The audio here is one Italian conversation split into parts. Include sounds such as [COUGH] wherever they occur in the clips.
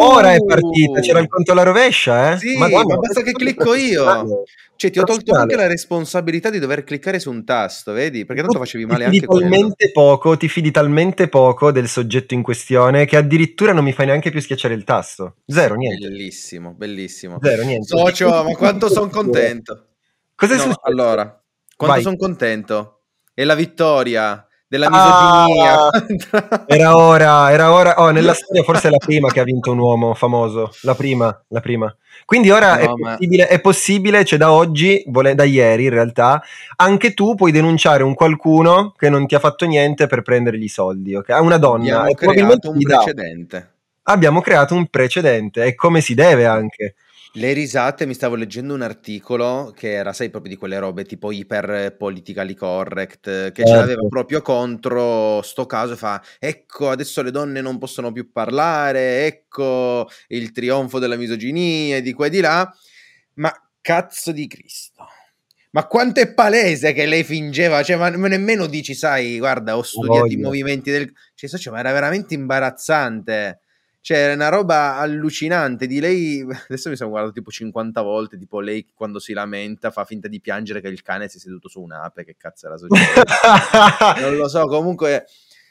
Ora è partita, c'era il conto alla rovescia, eh? Sì, Madonna, ma basta che clicco io. Cioè, ti ho tolto anche la responsabilità di dover cliccare su un tasto, vedi? Perché tanto facevi male anche talmente poco, ti fidi talmente poco del soggetto in questione che addirittura non mi fai neanche più schiacciare il tasto. Zero, niente. Bellissimo, bellissimo. Zero, niente. Socio, ma quanto sono contento. Cos'è no, successo? Allora, quanto sono contento. E la vittoria della misoginia. Ah, [LAUGHS] era ora, era ora. Oh, nella storia forse è la prima che ha vinto un uomo famoso. La prima, la prima. Quindi ora no, è, ma... possibile, è possibile, cioè da oggi, da ieri in realtà, anche tu puoi denunciare un qualcuno che non ti ha fatto niente per prendere i soldi, ok? A una donna. Abbiamo creato un precedente. Abbiamo creato un precedente, e come si deve anche. Le risate, mi stavo leggendo un articolo che era, sai, proprio di quelle robe tipo iper politically correct, che eh. ce l'aveva proprio contro sto caso e fa, ecco, adesso le donne non possono più parlare, ecco il trionfo della misoginia e di qua e di là, ma cazzo di Cristo. Ma quanto è palese che lei fingeva, cioè, ma nemmeno dici, sai, guarda, ho studiato oh, i movimenti del... Cioè, cioè, ma era veramente imbarazzante. Cioè, è una roba allucinante di lei. [LAUGHS] Adesso mi sono guardato tipo 50 volte. Tipo, lei quando si lamenta fa finta di piangere che il cane si è seduto su un'ape. Che cazzo era successo? [LAUGHS] non lo so. Comunque,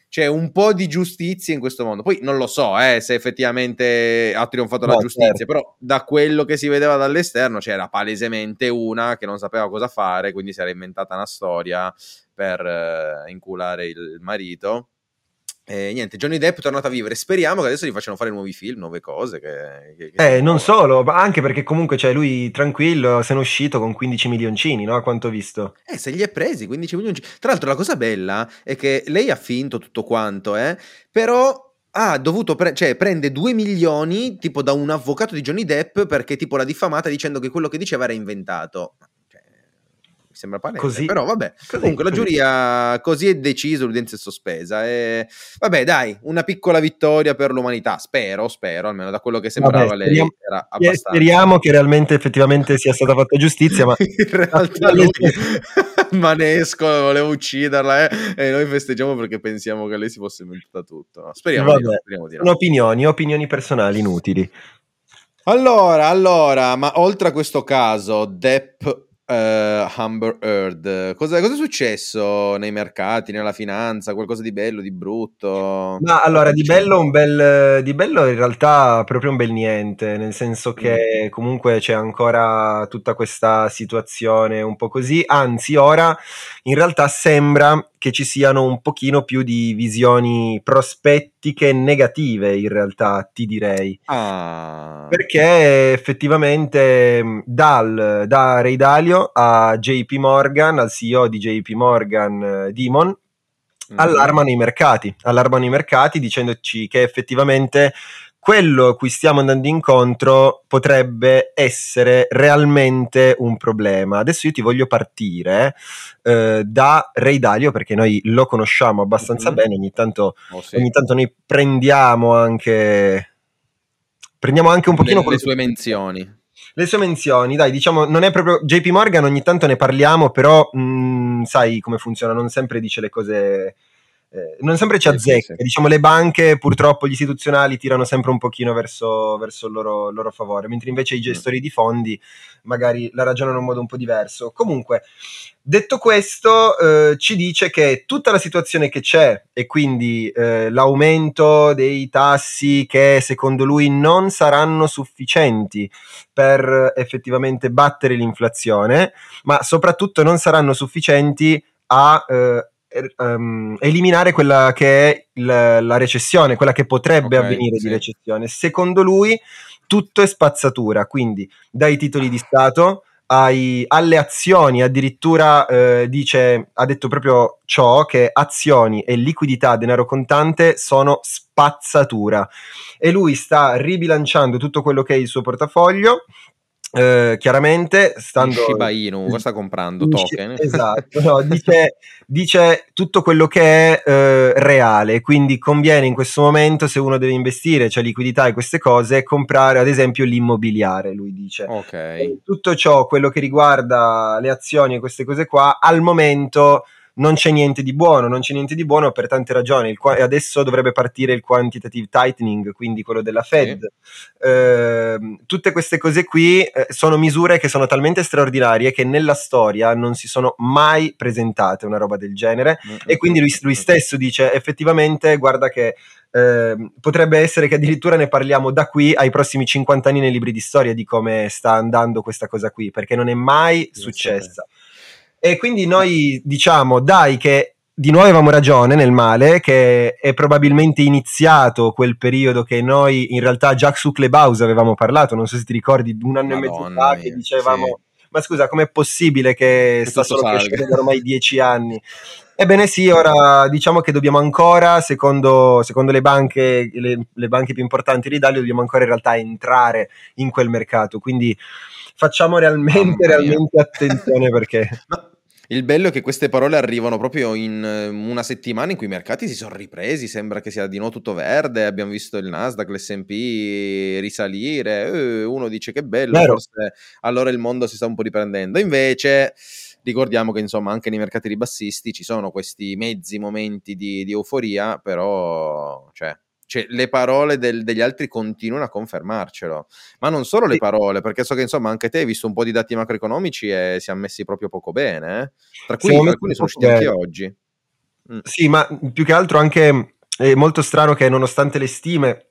c'è un po' di giustizia in questo mondo. Poi non lo so eh, se effettivamente ha trionfato no, la giustizia, certo. però da quello che si vedeva dall'esterno c'era palesemente una che non sapeva cosa fare, quindi si era inventata una storia per uh, inculare il marito e niente, Johnny Depp è tornato a vivere. Speriamo che adesso gli facciano fare nuovi film, nuove cose. Che, che, che eh, non solo, ma anche perché comunque cioè, lui tranquillo se n'è uscito con 15 milioncini, no? A quanto ho visto. Eh, se li è presi 15 milioncini. Tra l'altro, la cosa bella è che lei ha finto tutto quanto, eh? Però ha dovuto pre- cioè prende 2 milioni tipo da un avvocato di Johnny Depp perché tipo l'ha diffamata dicendo che quello che diceva era inventato sembra palese, così, però vabbè. Così, Comunque così. la giuria così è deciso, l'udienza è sospesa. E... Vabbè, dai, una piccola vittoria per l'umanità, spero, spero, almeno da quello che sembrava vabbè, lei speriamo, era abbastanza. Speriamo che realmente effettivamente sia stata fatta giustizia, ma [LAUGHS] in realtà lui [LAUGHS] Manesco voleva ucciderla eh? e noi festeggiamo perché pensiamo che lei si fosse inventata tutto. No, speriamo, vabbè, di, speriamo di no. Opinioni, opinioni personali inutili. Allora, allora, ma oltre a questo caso, Depp Uh, Humber Heard. Cosa, cosa, è successo nei mercati, nella finanza? Qualcosa di bello, di brutto? Ma allora, di bello, un bel, di bello in realtà proprio un bel niente, nel senso che mm. comunque c'è ancora tutta questa situazione un po' così, anzi ora in realtà sembra che ci siano un pochino più di visioni prospettiche negative in realtà, ti direi. Ah. Perché effettivamente dal, da Ray Dalio a JP Morgan, al CEO di JP Morgan, Dimon, mm-hmm. allarmano i mercati, allarmano i mercati dicendoci che effettivamente quello a cui stiamo andando incontro potrebbe essere realmente un problema. Adesso io ti voglio partire eh, da Ray Dalio perché noi lo conosciamo abbastanza mm-hmm. bene, ogni tanto, oh, sì. ogni tanto noi prendiamo anche prendiamo anche un pochino le, le sue menzioni. Le sue menzioni, dai, diciamo, non è proprio JP Morgan, ogni tanto ne parliamo, però mh, mm, sai come funziona, non sempre dice le cose eh, non sempre ci azzecca. Diciamo, le banche, purtroppo, gli istituzionali tirano sempre un pochino verso, verso il loro, loro, favore, mentre invece i mm. gestori di fondi magari la ragionano in modo un po' diverso. Comunque, detto questo, eh, ci dice che tutta la situazione che c'è e quindi eh, l'aumento dei tassi che secondo lui non saranno sufficienti per effettivamente battere l'inflazione, ma soprattutto non saranno sufficienti a eh, um, eliminare quella che è la, la recessione, quella che potrebbe okay, avvenire sì. di recessione. Secondo lui tutto è spazzatura, quindi dai titoli di Stato ai, alle azioni, addirittura eh, dice, ha detto proprio ciò, che azioni e liquidità, denaro contante sono spazzatura. E lui sta ribilanciando tutto quello che è il suo portafoglio Uh, chiaramente stando Shiba Inu sta comprando? Token? [LAUGHS] Esatto no, dice, dice, tutto quello che è uh, reale quindi conviene in questo momento se uno deve investire c'è liquidità e queste cose comprare ad esempio l'immobiliare lui dice. Ok. Tutto ciò quello che riguarda le azioni e queste cose qua al momento non c'è niente di buono, non c'è niente di buono per tante ragioni. Il, adesso dovrebbe partire il quantitative tightening, quindi quello della Fed. Sì. Eh, tutte queste cose qui eh, sono misure che sono talmente straordinarie che nella storia non si sono mai presentate una roba del genere mm-hmm. e quindi lui, lui stesso dice effettivamente guarda che eh, potrebbe essere che addirittura ne parliamo da qui ai prossimi 50 anni nei libri di storia di come sta andando questa cosa qui, perché non è mai successa. E quindi noi diciamo, dai, che di nuovo avevamo ragione nel male, che è probabilmente iniziato quel periodo che noi in realtà già su Clubhouse avevamo parlato, non so se ti ricordi, un anno Madonna e mezzo fa che dicevamo... Sì. Ma scusa, com'è possibile che, che sta solo crescendo ormai dieci anni? Ebbene sì, ora diciamo che dobbiamo ancora, secondo, secondo le, banche, le, le, banche, più importanti d'Italia, dobbiamo ancora in realtà entrare in quel mercato. Quindi facciamo realmente, realmente attenzione perché... Ma il bello è che queste parole arrivano proprio in eh, una settimana in cui i mercati si sono ripresi, sembra che sia di nuovo tutto verde, abbiamo visto il Nasdaq, l'S&P risalire, eh, uno dice che bello, forse allora il mondo si sta un po' riprendendo. Invece Ricordiamo che insomma anche nei mercati ribassisti ci sono questi mezzi momenti di, di euforia, però cioè, cioè, le parole del, degli altri continuano a confermarcelo. Ma non solo le parole, perché so che insomma anche te hai visto un po' di dati macroeconomici e siamo messi proprio poco bene. Eh? Tra cui alcuni sono usciti anche oggi. Mm. Sì, ma più che altro anche è molto strano che nonostante le stime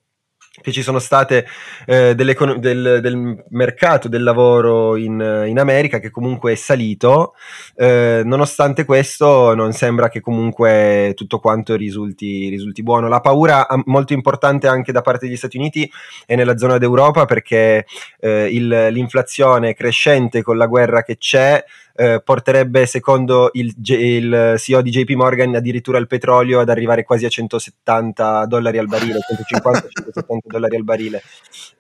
che ci sono state eh, del, del, mercato del lavoro in, in, America che comunque è salito, eh, nonostante questo non sembra che comunque tutto quanto risulti, risulti, buono. La paura molto importante anche da parte degli Stati Uniti è nella zona d'Europa perché eh, il, l'inflazione crescente con la guerra che c'è eh, porterebbe secondo il, il, CEO di JP Morgan addirittura il petrolio ad arrivare quasi a 170 dollari al barile, 150-170 dollari al barile.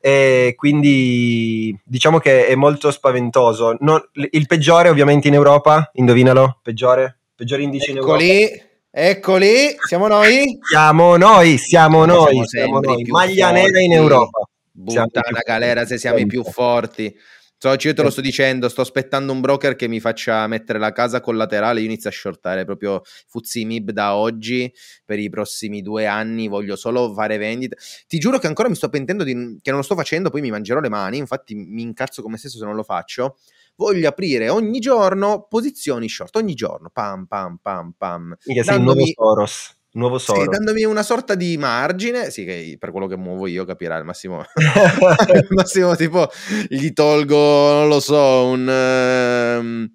E quindi diciamo che è molto spaventoso. Non, il peggiore ovviamente in Europa, indovinalo, peggiore? Peggiore indice Eccoli. in Europa. Eccoli, siamo noi? Siamo noi, siamo noi, siamo noi. Maglia nera in Europa. Buttana galera se siamo i più forti. So, io te lo sto dicendo, sto aspettando un broker che mi faccia mettere la casa collaterale, io inizio a shortare proprio Fuzzi Mib da oggi. Per i prossimi due anni, voglio solo fare vendite. Ti giuro che ancora mi sto pentendo di, che non lo sto facendo, poi mi mangerò le mani, infatti mi incazzo come stesso se non lo faccio. Voglio aprire ogni giorno posizioni short, ogni giorno, pam pam pam pam. Che sei il nuovo Soros nuovo Soros. Sì, dandomi una sorta di margine, sì, che per quello che muovo io capirai al massimo, [LAUGHS] al massimo tipo gli tolgo, non lo so, un... Um,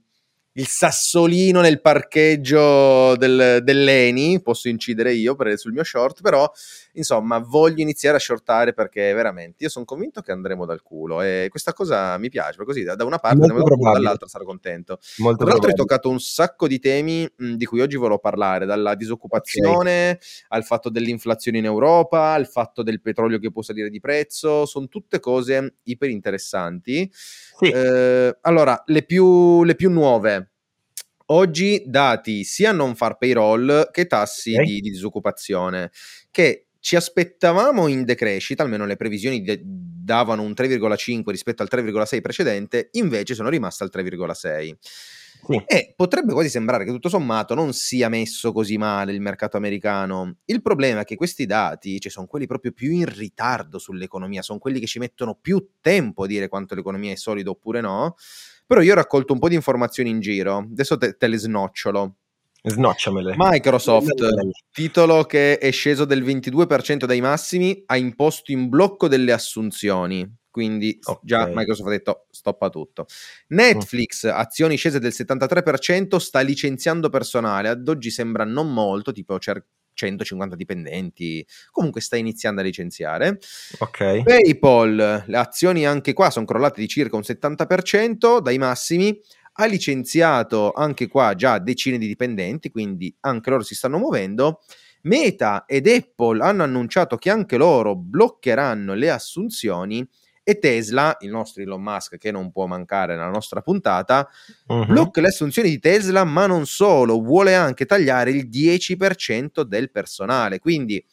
il sassolino nel parcheggio del, dell'Eni, posso incidere io per, sul mio short, però insomma voglio iniziare a shortare perché veramente io sono convinto che andremo dal culo e questa cosa mi piace, così da, da una parte andiamo dal culo, dall'altra sarò contento. Molto Tra l'altro hai toccato un sacco di temi mh, di cui oggi volevo parlare, dalla disoccupazione okay. al fatto dell'inflazione in Europa, al fatto del petrolio che può salire di prezzo, sono tutte cose iper interessanti. Sì. Eh, allora, le più, le più nuove oggi dati sia non far payroll che tassi okay. di, di, disoccupazione, che ci aspettavamo in decrescita, almeno le previsioni de- davano un 3,5 rispetto al 3,6 precedente, invece sono rimaste al 3,6. Sì. E potrebbe quasi sembrare che tutto sommato non sia messo così male il mercato americano. Il problema è che questi dati, cioè sono quelli proprio più in ritardo sull'economia, sono quelli che ci mettono più tempo a dire quanto l'economia è solida oppure no. Però io ho raccolto un po' di informazioni in giro, adesso te, te le snocciolo. Snocciamele. Microsoft, titolo che è sceso del 22% dai massimi, ha imposto in blocco delle assunzioni. Quindi okay. già Microsoft ha detto stoppa tutto. Netflix, mm. azioni scese del 73%, sta licenziando personale. Ad oggi sembra non molto, tipo cer- 150 dipendenti. Comunque sta iniziando a licenziare. Ok. PayPal, le azioni anche qua sono crollate di circa un 70% dai massimi ha licenziato anche qua già decine di dipendenti, quindi anche loro si stanno muovendo. Meta ed Apple hanno annunciato che anche loro bloccheranno le assunzioni e Tesla, il nostro Elon Musk che non può mancare nella nostra puntata, uh-huh. blocca le assunzioni di Tesla, ma non solo, vuole anche tagliare il 10% del personale. Quindi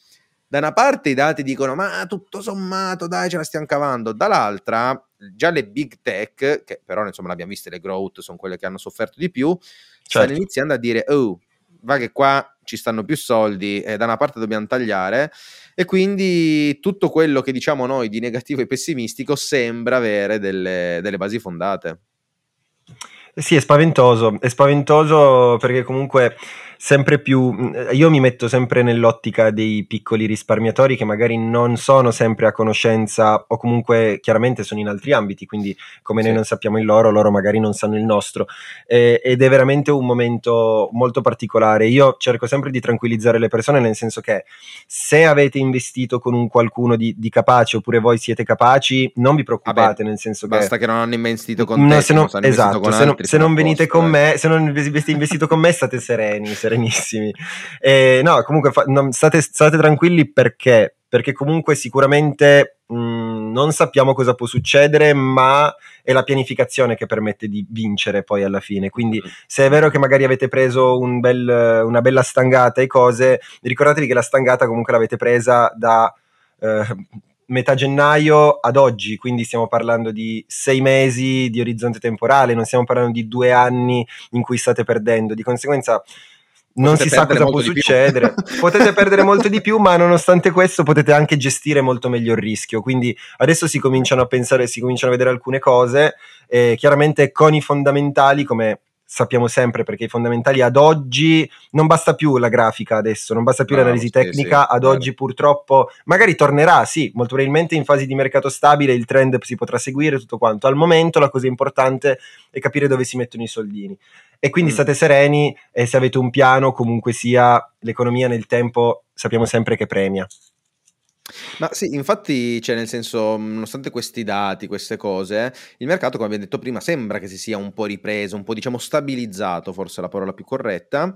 da una parte i dati dicono ma tutto sommato dai ce la stiamo cavando, dall'altra già le big tech, che però insomma l'abbiamo viste, le growth sono quelle che hanno sofferto di più, certo. stanno iniziando a dire oh va che qua ci stanno più soldi e da una parte dobbiamo tagliare e quindi tutto quello che diciamo noi di negativo e pessimistico sembra avere delle, delle basi fondate. Sì, è spaventoso, è spaventoso perché comunque sempre più. Mm, io mi metto sempre nell'ottica dei piccoli risparmiatori che magari non sono sempre a conoscenza o comunque chiaramente sono in altri ambiti, quindi come sì. noi non sappiamo il loro, loro magari non sanno il nostro. Eh, ed è veramente un momento molto particolare. Io cerco sempre di tranquillizzare le persone, nel senso che se avete investito con un qualcuno di, di capace oppure voi siete capaci, non vi preoccupate, Vabbè, nel senso basta che. Basta che non hanno investito con no, te, se non, esatto, se, non, se non venite con eh. me, se non avete investito con me, state sereni serenissimi. E, no, comunque fa, non, state, state, tranquilli perché? Perché comunque sicuramente mh, non sappiamo cosa può succedere, ma è la pianificazione che permette di vincere poi alla fine. Quindi mm. se è vero che magari avete preso un bel, una bella stangata e cose, ricordatevi che la stangata comunque l'avete presa da... Eh, metà gennaio ad oggi, quindi stiamo parlando di sei mesi di orizzonte temporale, non stiamo parlando di due anni in cui state perdendo. Di conseguenza non si sa cosa può succedere. [LAUGHS] potete perdere molto di più, ma nonostante questo potete anche gestire molto meglio il rischio. Quindi adesso si cominciano a pensare, si cominciano a vedere alcune cose. Eh, chiaramente con i fondamentali, come sappiamo sempre, perché i fondamentali ad oggi non basta più la grafica adesso, non basta più no, l'analisi sì, tecnica. Sì, ad vero. oggi purtroppo magari tornerà, sì, molto probabilmente in fasi di mercato stabile il trend si potrà seguire tutto quanto. Al momento la cosa importante è capire dove si mettono i soldini e quindi mm. state sereni e se avete un piano comunque sia l'economia nel tempo sappiamo sempre che premia. Ma sì, infatti, cioè, nel senso, nonostante questi dati, queste cose, il mercato, come abbiamo detto prima, sembra che si sia un po' ripreso, un po' diciamo stabilizzato, forse è la parola più corretta.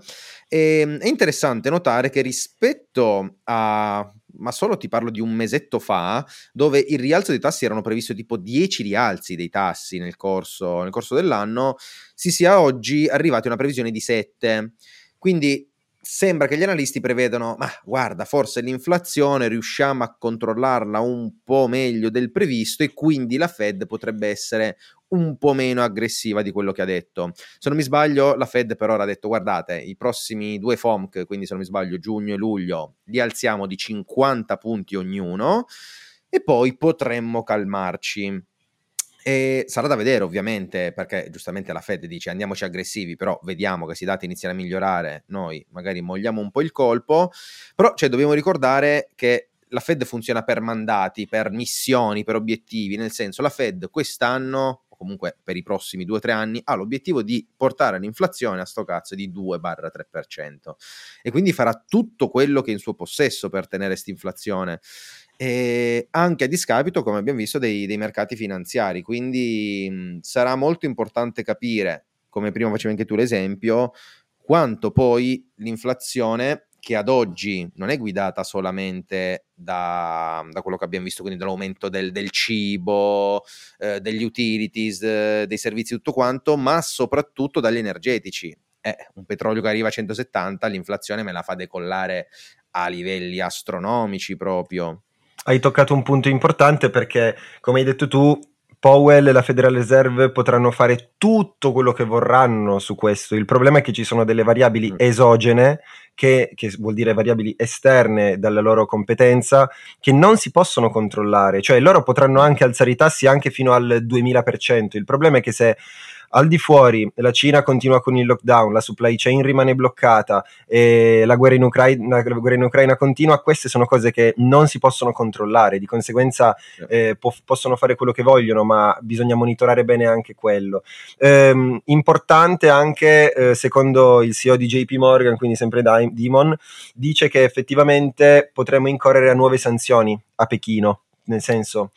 E, ehm, è interessante notare che rispetto a ma solo ti parlo di un mesetto fa, dove il rialzo dei tassi erano previsto tipo 10 rialzi dei tassi nel corso, nel corso dell'anno, si sia oggi arrivati a una previsione di 7. Quindi sembra che gli analisti prevedono, ma guarda, forse l'inflazione riusciamo a controllarla un po' meglio del previsto e quindi la Fed potrebbe essere un po' meno aggressiva di quello che ha detto. Se non mi sbaglio, la Fed per ora ha detto, guardate, i prossimi due FOMC, quindi se non mi sbaglio giugno e luglio, li alziamo di 50 punti ognuno e poi potremmo calmarci. E sarà da vedere ovviamente perché giustamente la Fed dice andiamoci aggressivi, però vediamo che questi dati iniziano a migliorare, noi magari mogliamo un po' il colpo, però cioè, dobbiamo ricordare che la Fed funziona per mandati, per missioni, per obiettivi, nel senso la Fed quest'anno o comunque per i prossimi 2-3 anni ha l'obiettivo di portare l'inflazione a sto cazzo di 2-3% e quindi farà tutto quello che è in suo possesso per tenere questa inflazione e anche a discapito, come abbiamo visto, dei, dei mercati finanziari. Quindi mh, sarà molto importante capire, come prima facevi anche tu l'esempio, quanto poi l'inflazione che ad oggi non è guidata solamente da, da quello che abbiamo visto, quindi dall'aumento del, del cibo, eh, degli utilities, eh, dei servizi, tutto quanto, ma soprattutto dagli energetici. Eh, un petrolio che arriva a 170, l'inflazione me la fa decollare a livelli astronomici proprio hai toccato un punto importante perché, come hai detto tu, Powell e la Federal Reserve potranno fare tutto quello che vorranno su questo. Il problema è che ci sono delle variabili mm. esogene, che, che, vuol dire variabili esterne dalla loro competenza, che non si possono controllare. Cioè loro potranno anche alzare i tassi anche fino al 2000%. Il problema è che se al di fuori la Cina continua con il lockdown, la supply chain rimane bloccata e la guerra in Ucraina, la guerra in Ucraina continua, queste sono cose che non si possono controllare, di conseguenza eh, po- possono fare quello che vogliono, ma bisogna monitorare bene anche quello. Ehm, importante anche, eh, secondo il CEO di JP Morgan, quindi sempre Dimon, dice che effettivamente potremmo incorrere a nuove sanzioni a Pechino, nel senso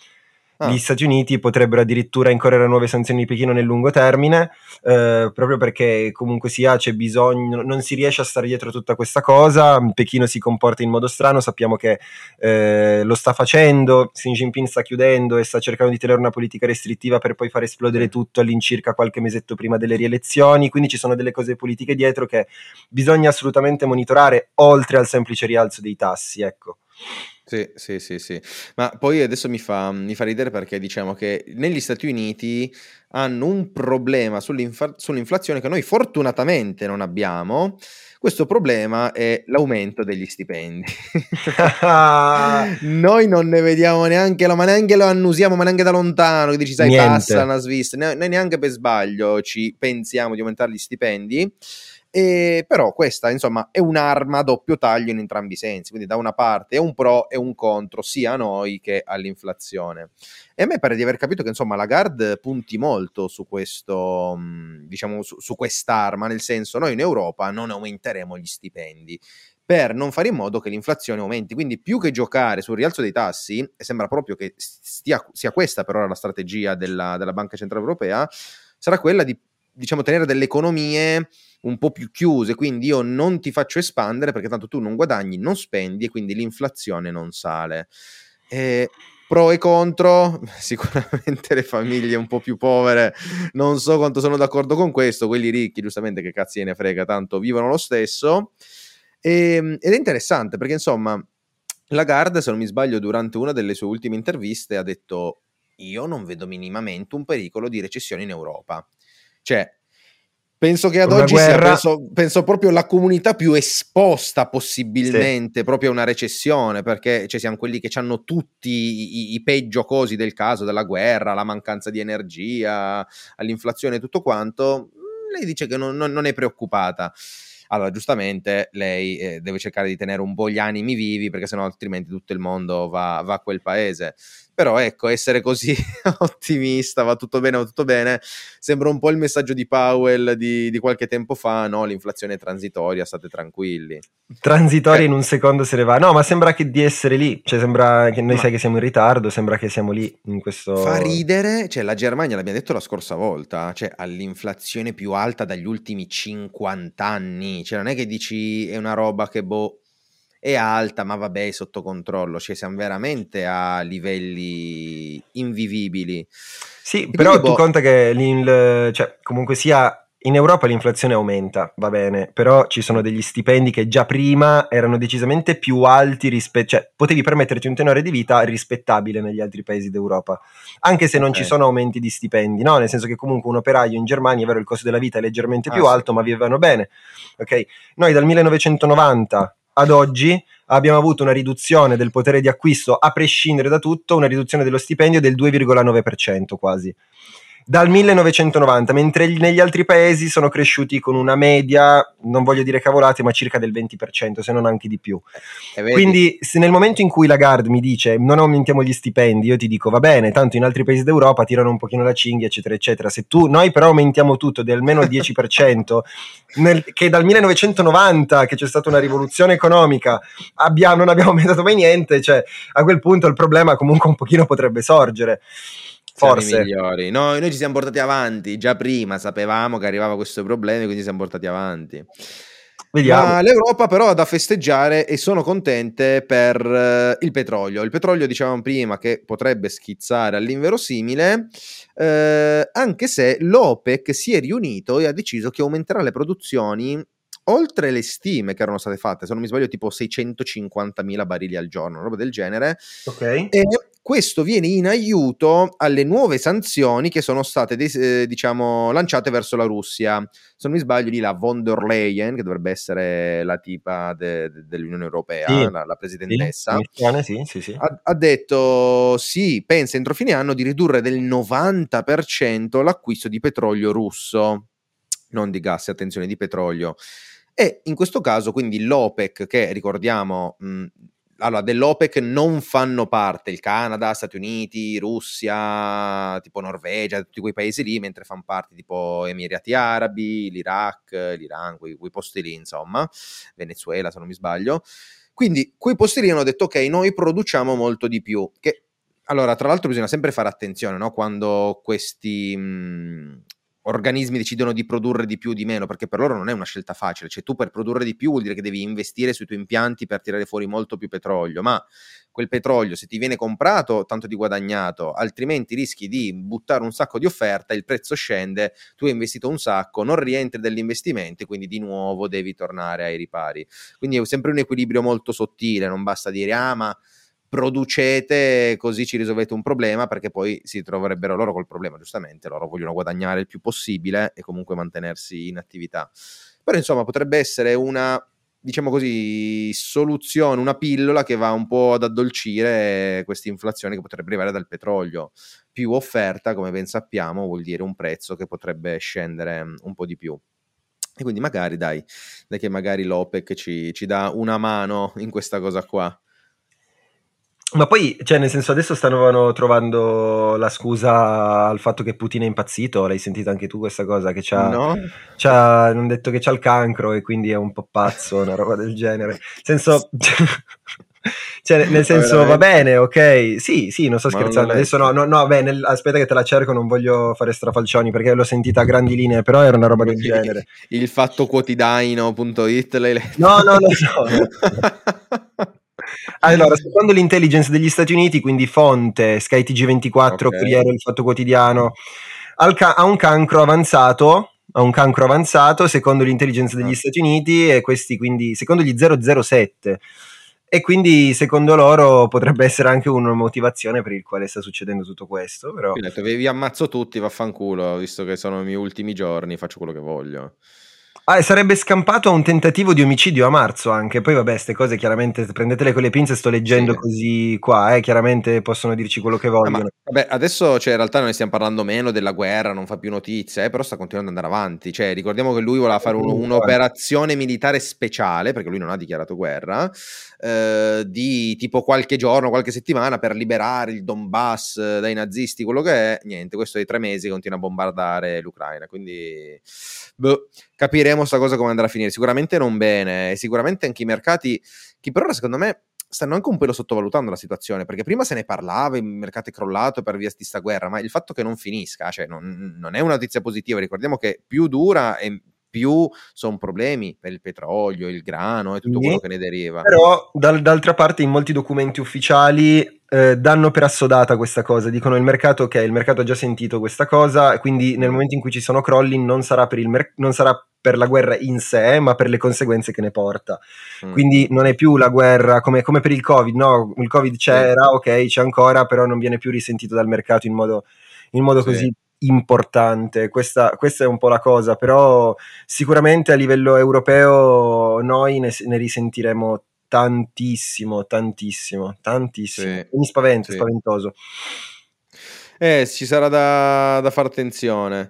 Ah. Gli Stati Uniti potrebbero addirittura incorrere a nuove sanzioni di Pechino nel lungo termine, eh, proprio perché comunque sia c'è bisogno, non si riesce a stare dietro a tutta questa cosa. Pechino si comporta in modo strano, sappiamo che eh, lo sta facendo. Xi Jinping sta chiudendo e sta cercando di tenere una politica restrittiva per poi far esplodere tutto all'incirca qualche mesetto prima delle rielezioni. Quindi ci sono delle cose politiche dietro che bisogna assolutamente monitorare, oltre al semplice rialzo dei tassi. Ecco. Sì, sì, sì, sì. Ma poi adesso mi fa, mi fa ridere perché diciamo che negli Stati Uniti hanno un problema sull'inflazione che noi fortunatamente non abbiamo. Questo problema è l'aumento degli stipendi. [LAUGHS] noi non ne vediamo neanche, ma neanche lo annusiamo, ma neanche da lontano, che dici sai Niente. passa una Svizzera, noi neanche per sbaglio ci pensiamo di aumentare gli stipendi. E però questa, insomma, è un'arma a doppio taglio in entrambi i sensi, quindi da una parte è un pro e un contro sia a noi che all'inflazione. E a me pare di aver capito che, insomma, la Gard punti molto su questo, mm, diciamo, su, su quest'arma, nel senso, noi in Europa non aumenteremo gli stipendi per non fare in modo che l'inflazione aumenti. Quindi più che giocare sul rialzo dei tassi, e sembra proprio che stia, sia questa per ora la strategia della, della Banca Centrale Europea, sarà quella di diciamo, tenere delle economie un po' più chiuse, quindi io non ti faccio espandere perché tanto tu non guadagni, non spendi e quindi l'inflazione non sale. E pro e contro, [LAUGHS] sicuramente le famiglie un po' più povere non so quanto sono d'accordo con questo, quelli ricchi giustamente che cazzi ne frega, tanto vivono lo stesso. E, ehm, ed è interessante perché insomma Lagarde, se non mi sbaglio, durante una delle sue ultime interviste ha detto io non vedo minimamente un pericolo di recessione in Europa. Cioè, penso che ad una oggi guerra... sia penso, penso, proprio la comunità più esposta possibilmente sì. proprio a una recessione, perché cioè, siamo quelli che hanno tutti i, i, peggio cosi del caso, della guerra, la mancanza di energia, all'inflazione e tutto quanto. Lei dice che non, non, non è preoccupata. Allora, giustamente lei eh, deve cercare di tenere un po' gli animi vivi perché sennò altrimenti tutto il mondo va, va a quel paese. Però ecco, essere così [LAUGHS] ottimista, va tutto bene, va tutto bene, sembra un po' il messaggio di Powell di, di qualche tempo fa, no? L'inflazione è transitoria, state tranquilli. Transitoria eh. in un secondo se ne va. No, ma sembra che di essere lì, cioè sembra che noi ma... sai che siamo in ritardo, sembra che siamo lì in questo... Fa ridere, cioè la Germania, l'abbiamo detto la scorsa volta, cioè ha l'inflazione più alta dagli ultimi 50 anni, cioè non è che dici è una roba che boh è alta, ma vabbè, è sotto controllo, cioè siamo veramente a livelli invivibili. Sì, e però tu boh... conta che cioè, comunque sia in Europa l'inflazione aumenta, va bene, però ci sono degli stipendi che già prima erano decisamente più alti rispetto, cioè potevi permetterti un tenore di vita rispettabile negli altri paesi d'Europa, anche se non okay. ci sono aumenti di stipendi, no? Nel senso che comunque un operaio in Germania, è vero, il costo della vita è leggermente ah, più sì. alto, ma vivevano bene, ok? Noi dal 1990 ad oggi abbiamo avuto una riduzione del potere di acquisto, a prescindere da tutto, una riduzione dello stipendio del 2,9% quasi dal 1990, mentre negli altri paesi sono cresciuti con una media, non voglio dire cavolate, ma circa del 20%, se non anche di più. Eh, Quindi se nel momento in cui la Gard mi dice non aumentiamo gli stipendi, io ti dico va bene, tanto in altri paesi d'Europa tirano un pochino la cinghia, eccetera, eccetera. Se tu, noi però aumentiamo tutto di almeno il 10%, [LAUGHS] nel, che dal 1990, che c'è stata una rivoluzione economica, abbiamo, non abbiamo aumentato mai niente, cioè a quel punto il problema comunque un pochino potrebbe sorgere. Forse. migliori. No, noi ci siamo portati avanti, già prima sapevamo che arrivava questo problema, quindi siamo portati avanti. Vediamo. Ma l'Europa però ha da festeggiare e sono contente per uh, il petrolio. Il petrolio dicevamo prima che potrebbe schizzare all'inverosimile, uh, anche se l'OPEC si è riunito e ha deciso che aumenterà le produzioni oltre le stime che erano state fatte, se non mi sbaglio tipo 650.000 barili al giorno, roba del genere. Ok. E questo viene in aiuto alle nuove sanzioni che sono state eh, diciamo, lanciate verso la Russia. Se non mi sbaglio, lì la von der Leyen, che dovrebbe essere la tipa de- de- dell'Unione Europea, sì. la-, la, presidentessa, sì, sì, ha-, ha detto sì, pensa entro fine anno di ridurre del 90% l'acquisto di petrolio russo, non di gas, attenzione, di petrolio. E in questo caso, quindi l'OPEC, che ricordiamo mh, allora, dell'OPEC non fanno parte il Canada, Stati Uniti, Russia, tipo Norvegia, tutti quei paesi lì, mentre fanno parte tipo Emirati Arabi, l'Iraq, l'Iran, quei, quei posti lì, insomma, Venezuela se non mi sbaglio. Quindi quei posti lì hanno detto ok, noi produciamo molto di più, che allora, tra l'altro bisogna sempre fare attenzione, no? Quando questi, mh, organismi decidono di produrre di più o di meno, perché per loro non è una scelta facile, cioè tu per produrre di più vuol dire che devi investire sui tuoi impianti per tirare fuori molto più petrolio, ma quel petrolio se ti viene comprato tanto di guadagnato, altrimenti rischi di buttare un sacco di offerta, il prezzo scende, tu hai investito un sacco, non rientri dell'investimento e quindi di nuovo devi tornare ai ripari. Quindi è sempre un equilibrio molto sottile, non basta dire ah ma producete così ci risolvete un problema perché poi si troverebbero loro col problema giustamente loro vogliono guadagnare il più possibile e comunque mantenersi in attività. Però insomma potrebbe essere una diciamo così soluzione una pillola che va un po' ad addolcire questa inflazione che potrebbe arrivare dal petrolio. Più offerta come ben sappiamo vuol dire un prezzo che potrebbe scendere un po' di più. E quindi magari dai, dai che magari l'OPEC ci, ci dà una mano in questa cosa qua ma poi, cioè, nel senso, adesso stavano trovando la scusa al fatto che Putin è impazzito. L'hai sentita anche tu questa cosa? Che c'ha, no. c'ha, hanno detto che c'ha il cancro e quindi è un po' pazzo, una roba del genere. Nel senso, [LAUGHS] cioè, nel senso, va bene, ok. Sì, sì, non sto Ma scherzando. Non adesso no, no, no, beh, nel, aspetta che te la cerco, non voglio fare strafalcioni perché l'ho sentita a grandi linee, però era una roba del genere. Il fatto quotidiano.it lei... No, no, no. no. [LAUGHS] Allora, secondo l'intelligence degli Stati Uniti, quindi fonte SkyTG24, okay. Corriere il Fatto Quotidiano, ha un cancro avanzato, ha un cancro avanzato secondo l'intelligence degli ah. Stati Uniti e questi quindi secondo gli 007 e quindi secondo loro potrebbe essere anche una motivazione per il quale sta succedendo tutto questo. Però... Detto, vi ammazzo tutti, vaffanculo, visto che sono i miei ultimi giorni, faccio quello che voglio. Ah, sarebbe scampato a un tentativo di omicidio a marzo anche. Poi vabbè, queste cose chiaramente prendetele con le pinze, sto leggendo sì. così qua, eh, chiaramente possono dirci quello che vogliono. Ah, ma, vabbè, adesso cioè, in realtà noi stiamo parlando meno della guerra, non fa più notizie, eh, però sta continuando ad andare avanti. Cioè, ricordiamo che lui voleva fare un, un'operazione militare speciale, perché lui non ha dichiarato guerra, eh, di tipo qualche giorno, qualche settimana per liberare il Donbass eh, dai nazisti, quello che è. Niente, questo è tre mesi continua a bombardare l'Ucraina, quindi boh, capiremo sta cosa come andrà a finire. Sicuramente non bene, e sicuramente anche i mercati, che per ora secondo me stanno anche un po' sottovalutando la situazione, perché prima se ne parlava, il mercato è crollato per via di questa guerra, ma il fatto che non finisca, cioè non, non è una notizia positiva, ricordiamo che più dura e più sono problemi per il petrolio, il grano e tutto quello che ne deriva. Però dal, d'altra parte in molti documenti ufficiali eh, danno per assodata questa cosa, dicono il mercato ok, il mercato ha già sentito questa cosa, quindi nel momento in cui ci sono crolli non sarà per, il mer- non sarà per la guerra in sé, ma per le conseguenze che ne porta. Mm. Quindi non è più la guerra come, come, per il Covid, no? Il Covid c'era, ok, c'è ancora, però non viene più risentito dal mercato in modo, in modo sì. così importante, questa, questa, è un po' la cosa, però sicuramente a livello europeo noi ne, ne risentiremo tantissimo, tantissimo, tantissimo. Sì. Mi spavento, sì. spaventoso. Eh, ci sarà da, da fare attenzione.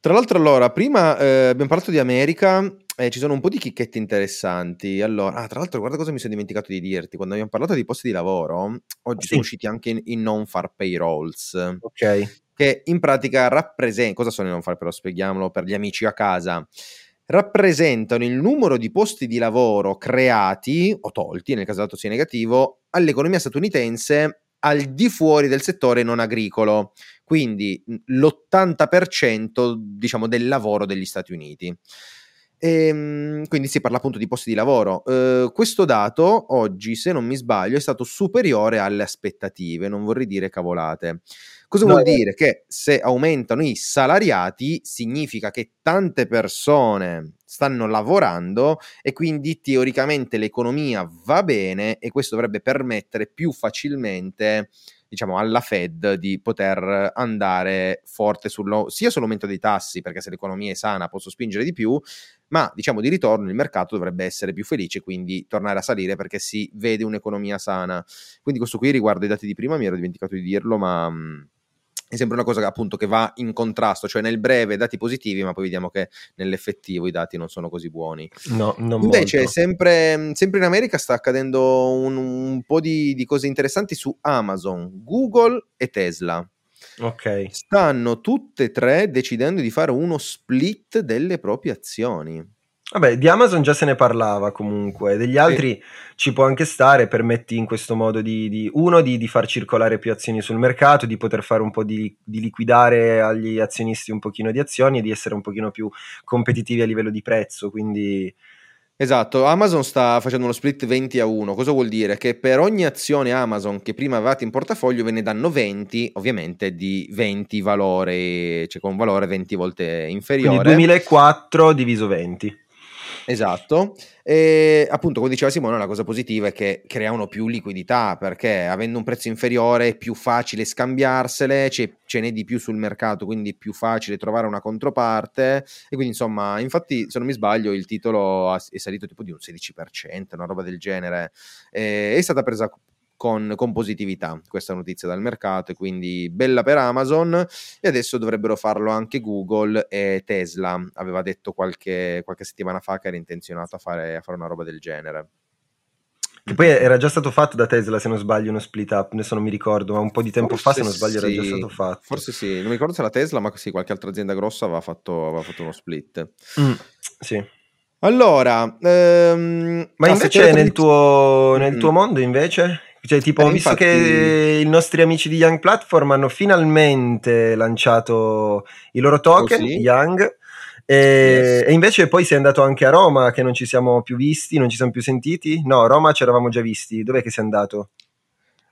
Tra l'altro, allora, prima eh, abbiamo parlato di America. Eh, ci sono un po' di chicchette interessanti. Allora, ah, tra l'altro, guarda cosa mi sono dimenticato di dirti. Quando abbiamo parlato di posti di lavoro, oggi sì. sono usciti anche i non far payrolls. Ok che in pratica rappresentano, cosa sono i non fare però spieghiamolo per gli amici a casa, rappresentano il numero di posti di lavoro creati o tolti, nel caso dato sia negativo, all'economia statunitense al di fuori del settore non agricolo, quindi l'80% diciamo del lavoro degli Stati Uniti. E, ehm, quindi si parla appunto di posti di lavoro. Uh, questo dato oggi, se non mi sbaglio, è stato superiore alle aspettative, non vorrei dire cavolate. Cosa no, vuol eh. dire? Che se aumentano i salariati significa che tante persone stanno lavorando e quindi teoricamente l'economia va bene e questo dovrebbe permettere più facilmente diciamo alla Fed di poter andare forte sullo, sia sull'aumento dei tassi perché se l'economia è sana posso spingere di più ma diciamo di ritorno il mercato dovrebbe essere più felice quindi tornare a salire perché si vede un'economia sana. Quindi questo qui riguardo i dati di prima mi ero dimenticato di dirlo ma è sempre una cosa che appunto che va in contrasto, cioè nel breve dati positivi, ma poi vediamo che nell'effettivo i dati non sono così buoni. No, non Invece, sempre, sempre, in America sta accadendo un, un po' di, di, cose interessanti su Amazon, Google e Tesla. Ok. Stanno tutte e tre decidendo di fare uno split delle proprie azioni. Vabbè, di Amazon già se ne parlava comunque, degli altri sì. ci può anche stare, permetti in questo modo di, di uno, di, di, far circolare più azioni sul mercato, di poter fare un po' di, di, liquidare agli azionisti un pochino di azioni e di essere un pochino più competitivi a livello di prezzo, quindi Esatto, Amazon sta facendo uno split 20 a 1, cosa vuol dire? Che per ogni azione Amazon che prima avevate in portafoglio ve ne danno 20, ovviamente di 20 valore, cioè con un valore 20 volte inferiore. Quindi 2004 diviso 20. Esatto, e appunto come diceva Simone la cosa positiva è che creano più liquidità perché avendo un prezzo inferiore è più facile scambiarsele, ce n'è di più sul mercato, quindi è più facile trovare una controparte. E quindi insomma, infatti se non mi sbaglio il titolo è salito tipo di un 16%, una roba del genere, e è stata presa con, con, positività questa notizia dal mercato e quindi bella per Amazon e adesso dovrebbero farlo anche Google e Tesla aveva detto qualche, qualche settimana fa che era intenzionato a fare, a fare una roba del genere che poi era già stato fatto da Tesla, se non sbaglio, uno split up, adesso non mi ricordo, ma un po' di tempo Forse fa, se non sbaglio, sì. era già stato fatto. Forse sì, non mi ricordo se era Tesla, ma sì, qualche altra azienda grossa aveva fatto, aveva fatto uno split. Mm, sì. Allora, ehm, ma invece nel tuo, nel tuo, mondo, invece? Cioè, tipo, ho visto infatti... che i nostri amici di Young Platform hanno finalmente lanciato i loro token, oh, sì? Young, e, yes. e, invece poi sei andato anche a Roma, che non ci siamo più visti, non ci siamo più sentiti? No, a Roma ci eravamo già visti. Dov'è che sei andato?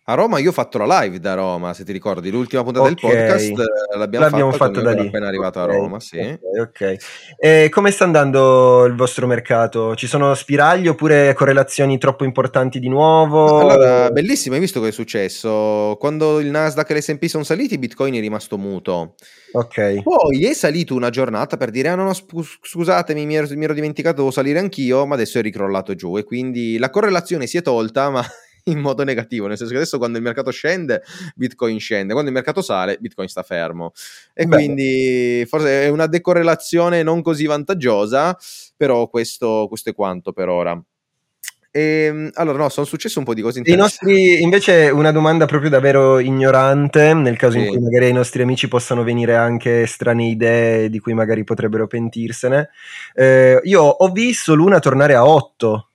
A Roma io ho fatto la live da Roma, se ti ricordi, l'ultima puntata okay. del podcast eh, l'abbiamo, l'abbiamo fatto da lì. appena arrivato okay. a Roma, sì. Ok, ok. E come sta andando il vostro mercato? Ci sono spiragli oppure correlazioni troppo importanti di nuovo? Allora, bellissimo, hai visto cosa è successo? Quando il Nasdaq e l'S&P sono saliti, Bitcoin è rimasto muto. Ok. Poi è salito una giornata per dire, ah no, no scusatemi, mi ero, mi ero dimenticato, devo salire anch'io, ma adesso è ricrollato giù e quindi la correlazione si è tolta, [LAUGHS] ma in modo negativo, nel senso che adesso quando il mercato scende, Bitcoin scende, quando il mercato sale, Bitcoin sta fermo. E Beh. quindi forse è una decorrelazione non così vantaggiosa, però questo, questo è quanto per ora. E, ehm, allora, no, sono successe un po' di cose interessanti. Nostri, invece, una domanda proprio davvero ignorante, nel caso sì. in cui magari i nostri amici possano venire anche strane idee di cui magari potrebbero pentirsene. Eh, io ho visto Luna tornare a 8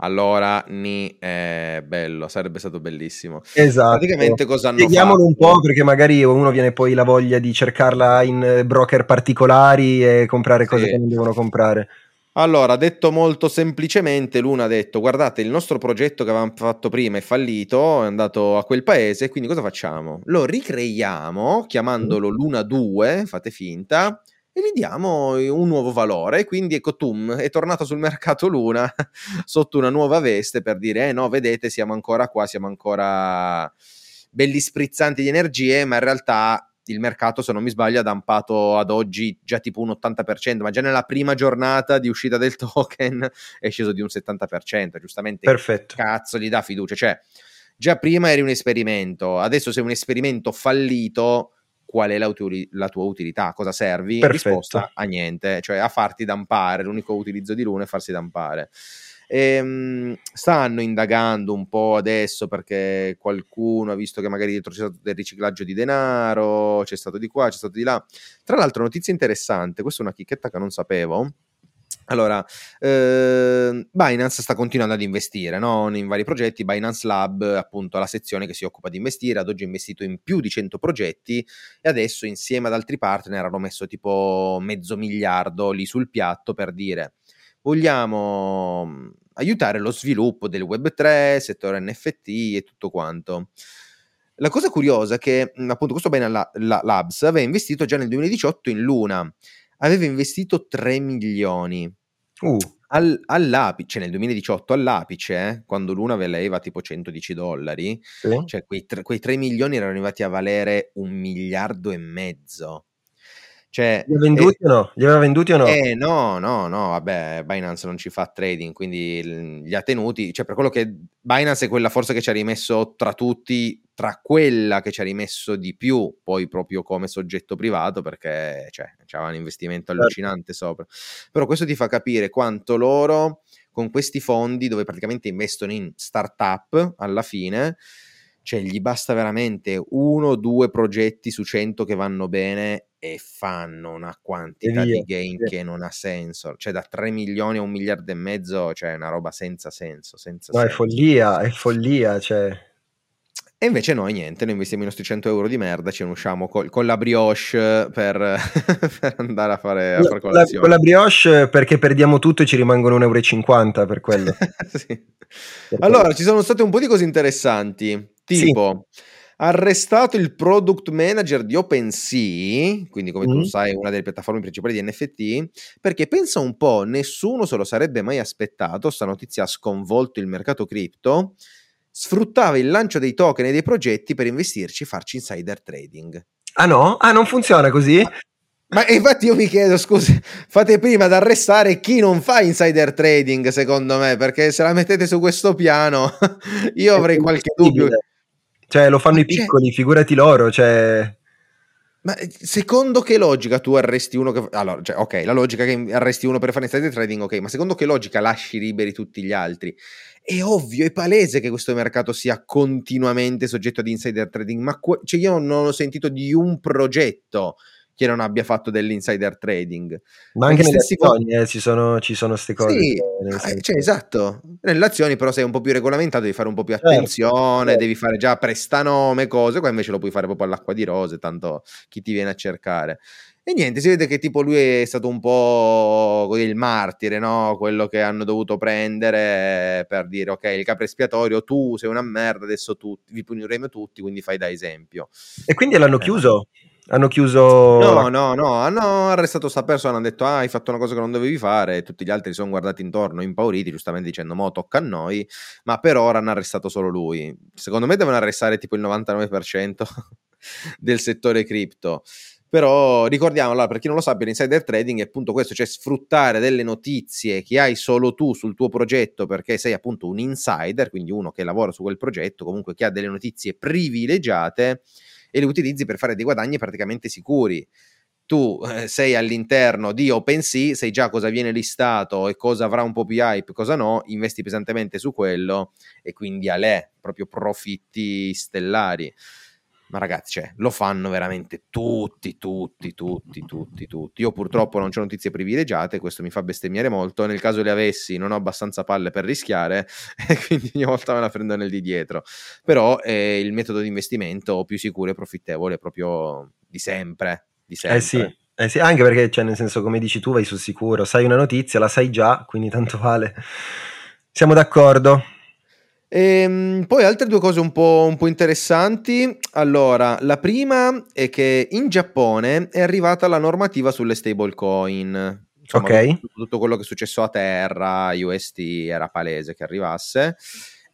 allora ni è bello, sarebbe stato bellissimo. Esatto. Praticamente cosa hanno Spieghiamolo un po' perché magari uno viene poi la voglia di cercarla in broker particolari e comprare cose sì. che non devono comprare. Allora, detto molto semplicemente, Luna ha detto: Guardate, il nostro progetto che avevamo fatto prima è fallito, è andato a quel paese, quindi cosa facciamo? Lo ricreiamo chiamandolo Luna 2, fate finta, e gli diamo un nuovo valore. Quindi ecco, Tum è tornato sul mercato Luna [LAUGHS] sotto una nuova veste per dire: eh no, vedete, siamo ancora qua, siamo ancora belli sprizzanti di energie, ma in realtà il mercato, se non mi sbaglio, ha dampato ad oggi già tipo un 80%, ma già nella prima giornata di uscita del [LAUGHS] token è sceso di un 70%. Giustamente, Perfetto. cazzo gli dà fiducia. Cioè, già prima eri un esperimento, adesso sei un esperimento fallito qual è la, utili- la tua utilità, cosa servi? Perfetto. Risposta a niente, cioè a farti dampare, l'unico utilizzo di Luna è farsi dampare. E, ehm, stanno indagando un po' adesso perché qualcuno ha visto che magari dietro c'è stato del riciclaggio di denaro, c'è stato di qua, c'è stato di là. Tra l'altro, notizia interessante, questa è una chicchetta che non sapevo allora, eh, Binance sta continuando ad investire no? in vari progetti. Binance Lab, appunto, è la sezione che si occupa di investire. Ad oggi ha investito in più di 100 progetti e adesso, insieme ad altri partner, hanno messo tipo mezzo miliardo lì sul piatto per dire vogliamo mm, aiutare lo sviluppo del Web3, settore NFT e tutto quanto. La cosa curiosa è che, mm, appunto, questo Binance Labs aveva investito già nel 2018 in Luna aveva investito 3 milioni Uh. Al, all'apice, nel 2018 all'apice, eh, quando l'una valeva tipo 110 dollari, sì. cioè quei, tre, quei 3 milioni erano arrivati a valere un miliardo e mezzo. Cioè, li, aveva venduti, eh, o no? li aveva venduti o no? Eh, no, no, no, vabbè, Binance non ci fa trading, quindi li ha tenuti, cioè per quello che Binance è quella forse che ci ha rimesso tra tutti, tra quella che ci ha rimesso di più, poi proprio come soggetto privato, perché cioè, c'era un investimento certo. allucinante sopra. Però questo ti fa capire quanto loro, con questi fondi, dove praticamente investono in startup alla fine, cioè gli basta veramente uno o due progetti su 100 che vanno bene e fanno una quantità di gain che non ha senso. Cioè da 3 milioni a un miliardo e mezzo, cioè una roba senza senso. Senza no, senso. è follia, è follia, cioè... E invece noi niente, noi investiamo i nostri 100 euro di merda, ce ne usciamo col, con la brioche per, [LAUGHS] per andare a fare, a fare colazione. La, con la brioche perché perdiamo tutto e ci rimangono 1,50 euro per quello. [LAUGHS] sì. Allora, ci sono state un po' di cose interessanti, tipo... Sì arrestato il product manager di OpenSea, quindi come mm. tu sai una delle piattaforme principali di NFT, perché pensa un po', nessuno se lo sarebbe mai aspettato, sta notizia ha sconvolto il mercato cripto, sfruttava il lancio dei token e dei progetti per investirci e farci insider trading. Ah no? Ah, non funziona così? Ma infatti io mi chiedo, scusi, fate prima ad arrestare chi non fa insider trading, secondo me, perché se la mettete su questo piano, [LAUGHS] io avrei qualche dubbio. Cioè, lo fanno i piccoli, c'è... figurati loro, cioè... Ma eh, secondo che logica tu arresti uno che... Allora, cioè, ok, la logica che arresti uno per fare insider trading, ok, ma secondo che logica lasci liberi tutti gli altri? È ovvio, è palese che questo mercato sia continuamente soggetto ad insider trading, ma que- cioè io non ho sentito di un progetto che non abbia fatto dell'insider trading. Ma anche nelle azioni co- eh, ci sono queste cose. Sì, eh, cioè, esatto. Nelle azioni però sei un po' più regolamentato, devi fare un po' più certo, attenzione, certo. devi fare già prestanome, cose, qua invece lo puoi fare proprio all'acqua di rose, tanto chi ti viene a cercare. E niente, si vede che tipo lui è stato un po' il martire, no? Quello che hanno dovuto prendere per dire, ok, il capo espiatorio, tu sei una merda, adesso tu, vi puniremo tutti, quindi fai da esempio. E quindi l'hanno eh, chiuso? Hanno chiuso. No, no, no. Hanno arrestato sta persona. Hanno detto: Ah, hai fatto una cosa che non dovevi fare. E tutti gli altri si sono guardati intorno, impauriti, giustamente dicendo: Mo tocca a noi. Ma per ora hanno arrestato solo lui. Secondo me devono arrestare tipo il 99% [LAUGHS] del settore cripto. Però ricordiamo, allora, per chi non lo sappia, l'insider trading è appunto questo, cioè sfruttare delle notizie che hai solo tu sul tuo progetto perché sei appunto un insider, quindi uno che lavora su quel progetto, comunque che ha delle notizie privilegiate e le utilizzi per fare dei guadagni praticamente sicuri. Tu eh, sei all'interno di OpenSea, sai già cosa viene listato e cosa avrà un po' più hype, cosa no, investi pesantemente su quello e quindi a lei proprio profitti stellari. Ma ragazzi, cioè, lo fanno veramente tutti, tutti, tutti, tutti, tutti. Io purtroppo non ho notizie privilegiate, questo mi fa bestemmiare molto. Nel caso le avessi, non ho abbastanza palle per rischiare [LAUGHS] e quindi ogni volta me la prendo nel di dietro. Però è il metodo di investimento più sicuro e profittevole proprio di sempre. Di sempre. Eh sì. Eh sì, anche perché, cioè, nel senso, come dici tu, vai sul sicuro, sai una notizia, la sai già, quindi tanto vale. Siamo d'accordo. E, ehm, poi altre due cose un po', un po', interessanti. Allora, la prima è che in Giappone è arrivata la normativa sulle stablecoin. Insomma, ok. Tutto quello che è successo a terra, UST, era palese che arrivasse.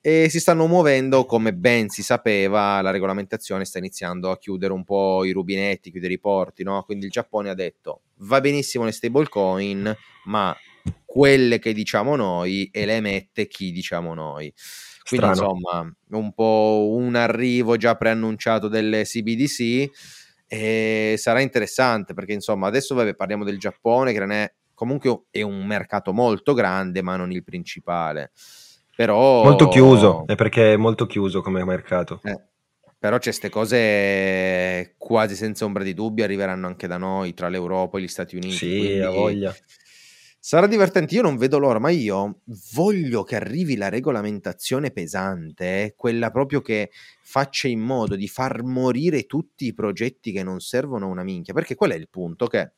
E si stanno muovendo, come ben si sapeva, la regolamentazione sta iniziando a chiudere un po' i rubinetti, chiudere i porti, no? Quindi il Giappone ha detto va benissimo le stablecoin, ma quelle che diciamo noi e le emette chi diciamo noi. Quindi Strano. insomma, un po' un arrivo già preannunciato delle CBDC e sarà interessante perché insomma adesso vabbè, parliamo del Giappone che non è comunque è un mercato molto grande ma non il principale. Però molto chiuso, è perché è molto chiuso come mercato. Eh, però c'è queste cose quasi senza ombra di dubbio arriveranno anche da noi, tra l'Europa e gli Stati Uniti. Sì, quindi... a voglia. Sarà divertente, io non vedo l'ora, ma io voglio che arrivi la regolamentazione pesante, quella proprio che faccia in modo di far morire tutti i progetti che non servono a una minchia, perché qual è il punto? Che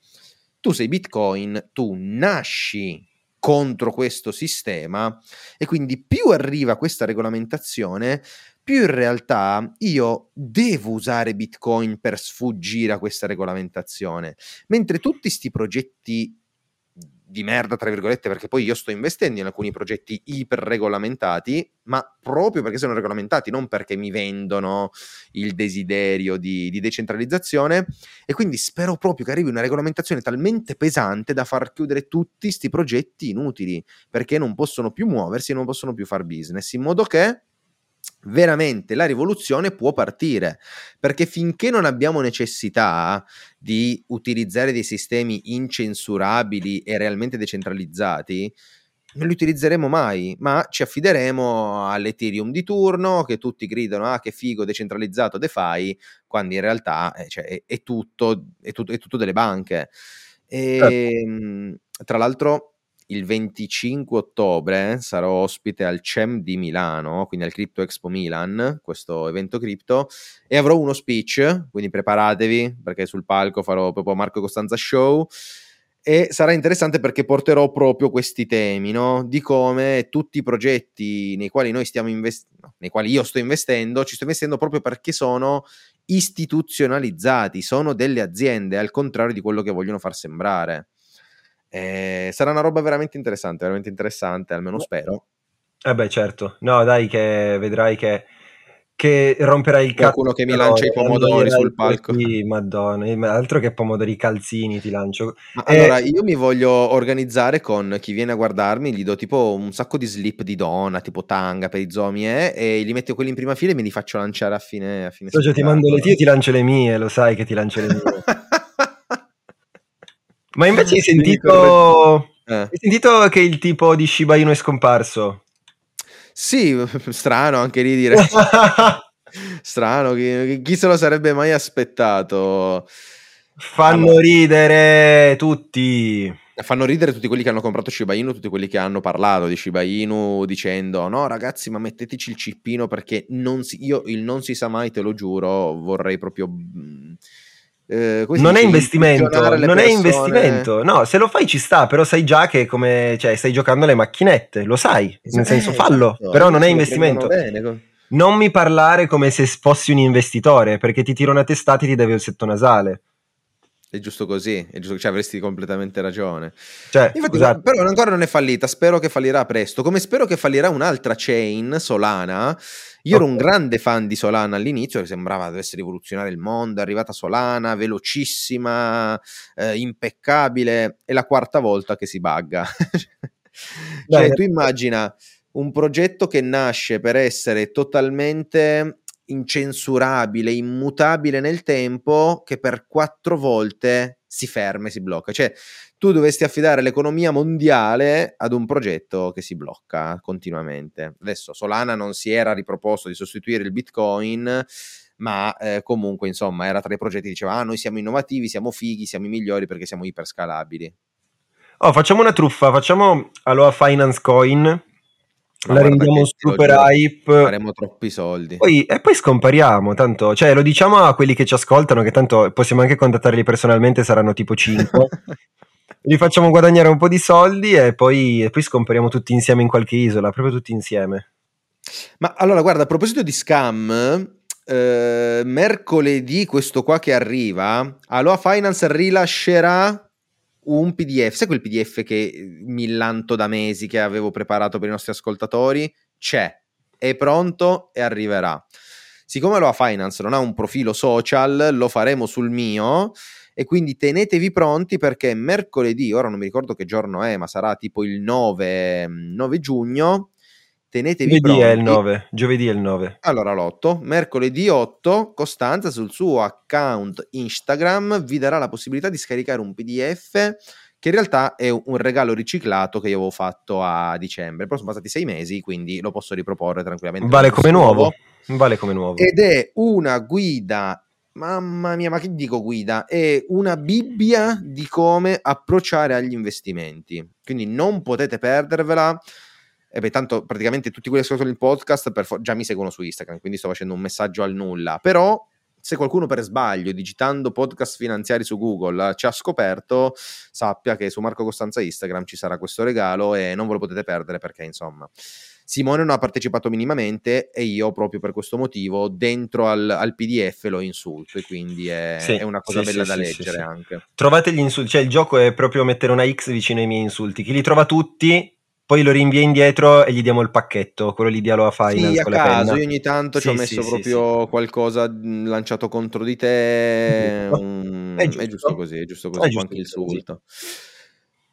tu sei Bitcoin, tu nasci contro questo sistema e quindi più arriva questa regolamentazione, più in realtà io devo usare Bitcoin per sfuggire a questa regolamentazione, mentre tutti questi progetti di merda, tra virgolette, perché poi io sto investendo in alcuni progetti iper regolamentati, ma proprio perché sono regolamentati, non perché mi vendono il desiderio di, di decentralizzazione. E quindi spero proprio che arrivi una regolamentazione talmente pesante da far chiudere tutti questi progetti inutili, perché non possono più muoversi e non possono più far business, in modo che veramente la rivoluzione può partire perché finché non abbiamo necessità di utilizzare dei sistemi incensurabili e realmente decentralizzati non li utilizzeremo mai, ma ci affideremo all'Ethereum di turno che tutti gridano ah che figo decentralizzato DeFi, quando in realtà eh, cioè, è, è, tutto, è, tutto, è, tutto, delle banche. E, certo. Tra l'altro il 25 ottobre sarò ospite al CEM di Milano, quindi al Crypto Expo Milan, questo evento cripto, e avrò uno speech, quindi preparatevi perché sul palco farò proprio Marco Costanza Show e sarà interessante perché porterò proprio questi temi, no? Di come tutti i progetti nei quali noi stiamo investendo, nei quali io sto investendo, ci sto investendo proprio perché sono istituzionalizzati, sono delle aziende, al contrario di quello che vogliono far sembrare. Eh, sarà una roba veramente interessante, veramente interessante, almeno spero. Eh beh, certo. No, dai, che vedrai che che romperai il cazzo. Qualcuno che mi lancia i pomodori sul palco. Sì, madonna, altro che pomodori calzini ti lancio. Ma e... Allora, io mi voglio organizzare con chi viene a guardarmi, gli do tipo un sacco di slip di donna, tipo tanga per i zomi, eh, e li metto quelli in prima fila e me li faccio lanciare a fine, a fine Socio, ti mando le tue e ti lancio le mie, lo sai che ti lancio le mie. [LAUGHS] Ma invece hai sentito... Eh. Hai sentito che il tipo di Shiba Inu è scomparso? Sì, [LAUGHS] strano anche lì dire. [LAUGHS] strano, chi, chi, se lo sarebbe mai aspettato? Fanno allora. ridere tutti. Fanno ridere tutti quelli che hanno comprato Shiba Inu, tutti quelli che hanno parlato di Shiba Inu dicendo no ragazzi ma metteteci il cippino perché non si, io il non si sa mai te lo giuro vorrei proprio mm, eh, non è investimento, non persone... è investimento. No, se lo fai ci sta, però sai già che come, cioè, stai giocando alle macchinette, lo sai, nel senso fallo, esatto, però non è investimento. Non mi parlare come se fossi un investitore, perché ti tiro una testata e ti devi il setto nasale. È giusto così, è giusto, cioè, avresti completamente ragione. Cioè, Infatti, però ancora non è fallita, spero che fallirà presto, come spero che fallirà un'altra chain, Solana, io ero un grande fan di Solana all'inizio, che sembrava dovesse rivoluzionare il mondo, è arrivata Solana, velocissima, eh, impeccabile, è la quarta volta che si bugga. [LAUGHS] cioè, tu immagina un progetto che nasce per essere totalmente incensurabile, immutabile nel tempo, che per quattro volte si ferma e si blocca. Cioè, tu dovresti affidare l'economia mondiale ad un progetto che si blocca continuamente. Adesso Solana non si era riproposto di sostituire il Bitcoin, ma eh, comunque insomma era tra i progetti che diceva ah noi siamo innovativi, siamo fighi, siamo i migliori perché siamo iperscalabili. Oh, facciamo una truffa, facciamo Aloha Finance Coin, ma la rendiamo super hype. Faremo troppi soldi. Poi, e poi scompariamo, tanto, cioè lo diciamo a quelli che ci ascoltano, che tanto possiamo anche contattarli personalmente, saranno tipo 5. [LAUGHS] li facciamo guadagnare un po' di soldi e poi, e poi scompariamo tutti insieme in qualche isola, proprio tutti insieme. Ma allora, guarda, a proposito di scam, eh, mercoledì questo qua che arriva, Aloha Finance rilascerà un PDF, sai quel PDF che millanto da mesi che avevo preparato per i nostri ascoltatori? C'è, è pronto e arriverà. Siccome Aloha Finance non ha un profilo social, lo faremo sul mio e quindi tenetevi pronti perché mercoledì, ora non mi ricordo che giorno è, ma sarà tipo il 9, 9 giugno. Tenetevi giovedì pronti. è il 9, giovedì è il 9. Allora l'8, mercoledì 8, Costanza sul suo account Instagram vi darà la possibilità di scaricare un PDF che in realtà è un regalo riciclato che io avevo fatto a dicembre, però sono passati sei mesi, quindi lo posso riproporre tranquillamente. Vale come nuovo. Vale come nuovo. Ed è una guida Mamma mia, ma che dico guida? È una Bibbia di come approcciare agli investimenti. Quindi non potete perdervela. E beh, tanto praticamente tutti quelli che ascoltano il podcast fo- già mi seguono su Instagram, quindi sto facendo un messaggio al nulla. Però se qualcuno per sbaglio, digitando podcast finanziari su Google, ci ha scoperto, sappia che su Marco Costanza Instagram ci sarà questo regalo e non ve lo potete perdere perché insomma Simone non ha partecipato minimamente e io proprio per questo motivo dentro al, al PDF lo insulto e quindi è, sì, è una cosa sì, bella sì, da leggere anche. Trovate gli insulti, cioè il gioco è proprio mettere una X vicino ai miei insulti, chi li trova tutti poi lo rinvia indietro e gli diamo il pacchetto, quello lì di Aloha Finance sì, a caso, io ogni tanto ci ho messo proprio qualcosa lanciato contro di te, un... è, giusto. è, giusto. così, è giusto così, è giusto anche il insulto.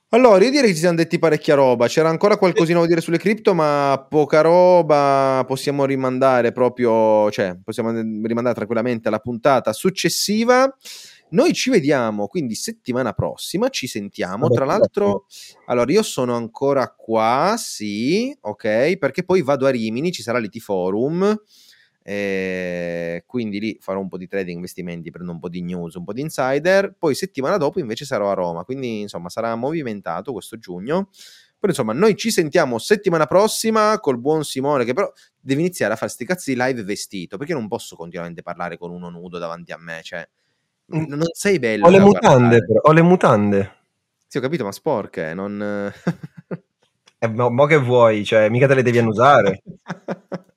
Allora, io direi che ci siamo detti parecchia roba. C'era ancora qualcosina da dire sulle cripto, ma poca roba. Possiamo rimandare proprio, cioè, possiamo rimandare tranquillamente alla puntata successiva. Noi ci vediamo quindi settimana prossima, ci sentiamo. Tra l'altro, allora io sono ancora qua, sì, ok, perché poi vado a Rimini, ci sarà l'IT Forum. Eh, quindi lì farò un po' di trading, investimenti, prendo un po' di news, un po' di insider. Poi settimana dopo invece sarò a Roma, quindi insomma sarà movimentato questo giugno. Però insomma, noi ci sentiamo settimana prossima col buon Simone, che però deve iniziare a fare sti cazzi live vestito, perché non posso continuamente parlare con uno nudo davanti a me, cioè. Non sei bello. Ho le mutande, però, ho le mutande. Sì, ho capito, ma sporche, non... [LAUGHS] eh, mo, mo che vuoi, cioè, mica te le devi annusare. [LAUGHS]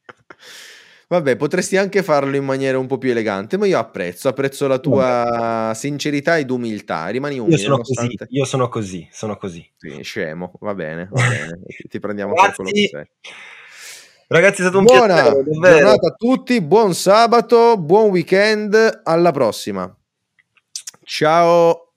Vabbè, potresti anche farlo in maniera un po' più elegante, ma io apprezzo, apprezzo la tua sincerità ed umiltà. Rimani umile. Io sono nonostante... così, io sono così, sono così. Sì, scemo, va bene, va bene. [LAUGHS] Ti prendiamo per quello che sei. Ragazzi, è stato un Buona piacere. Buona giornata a tutti, buon sabato, buon weekend, alla prossima. Ciao.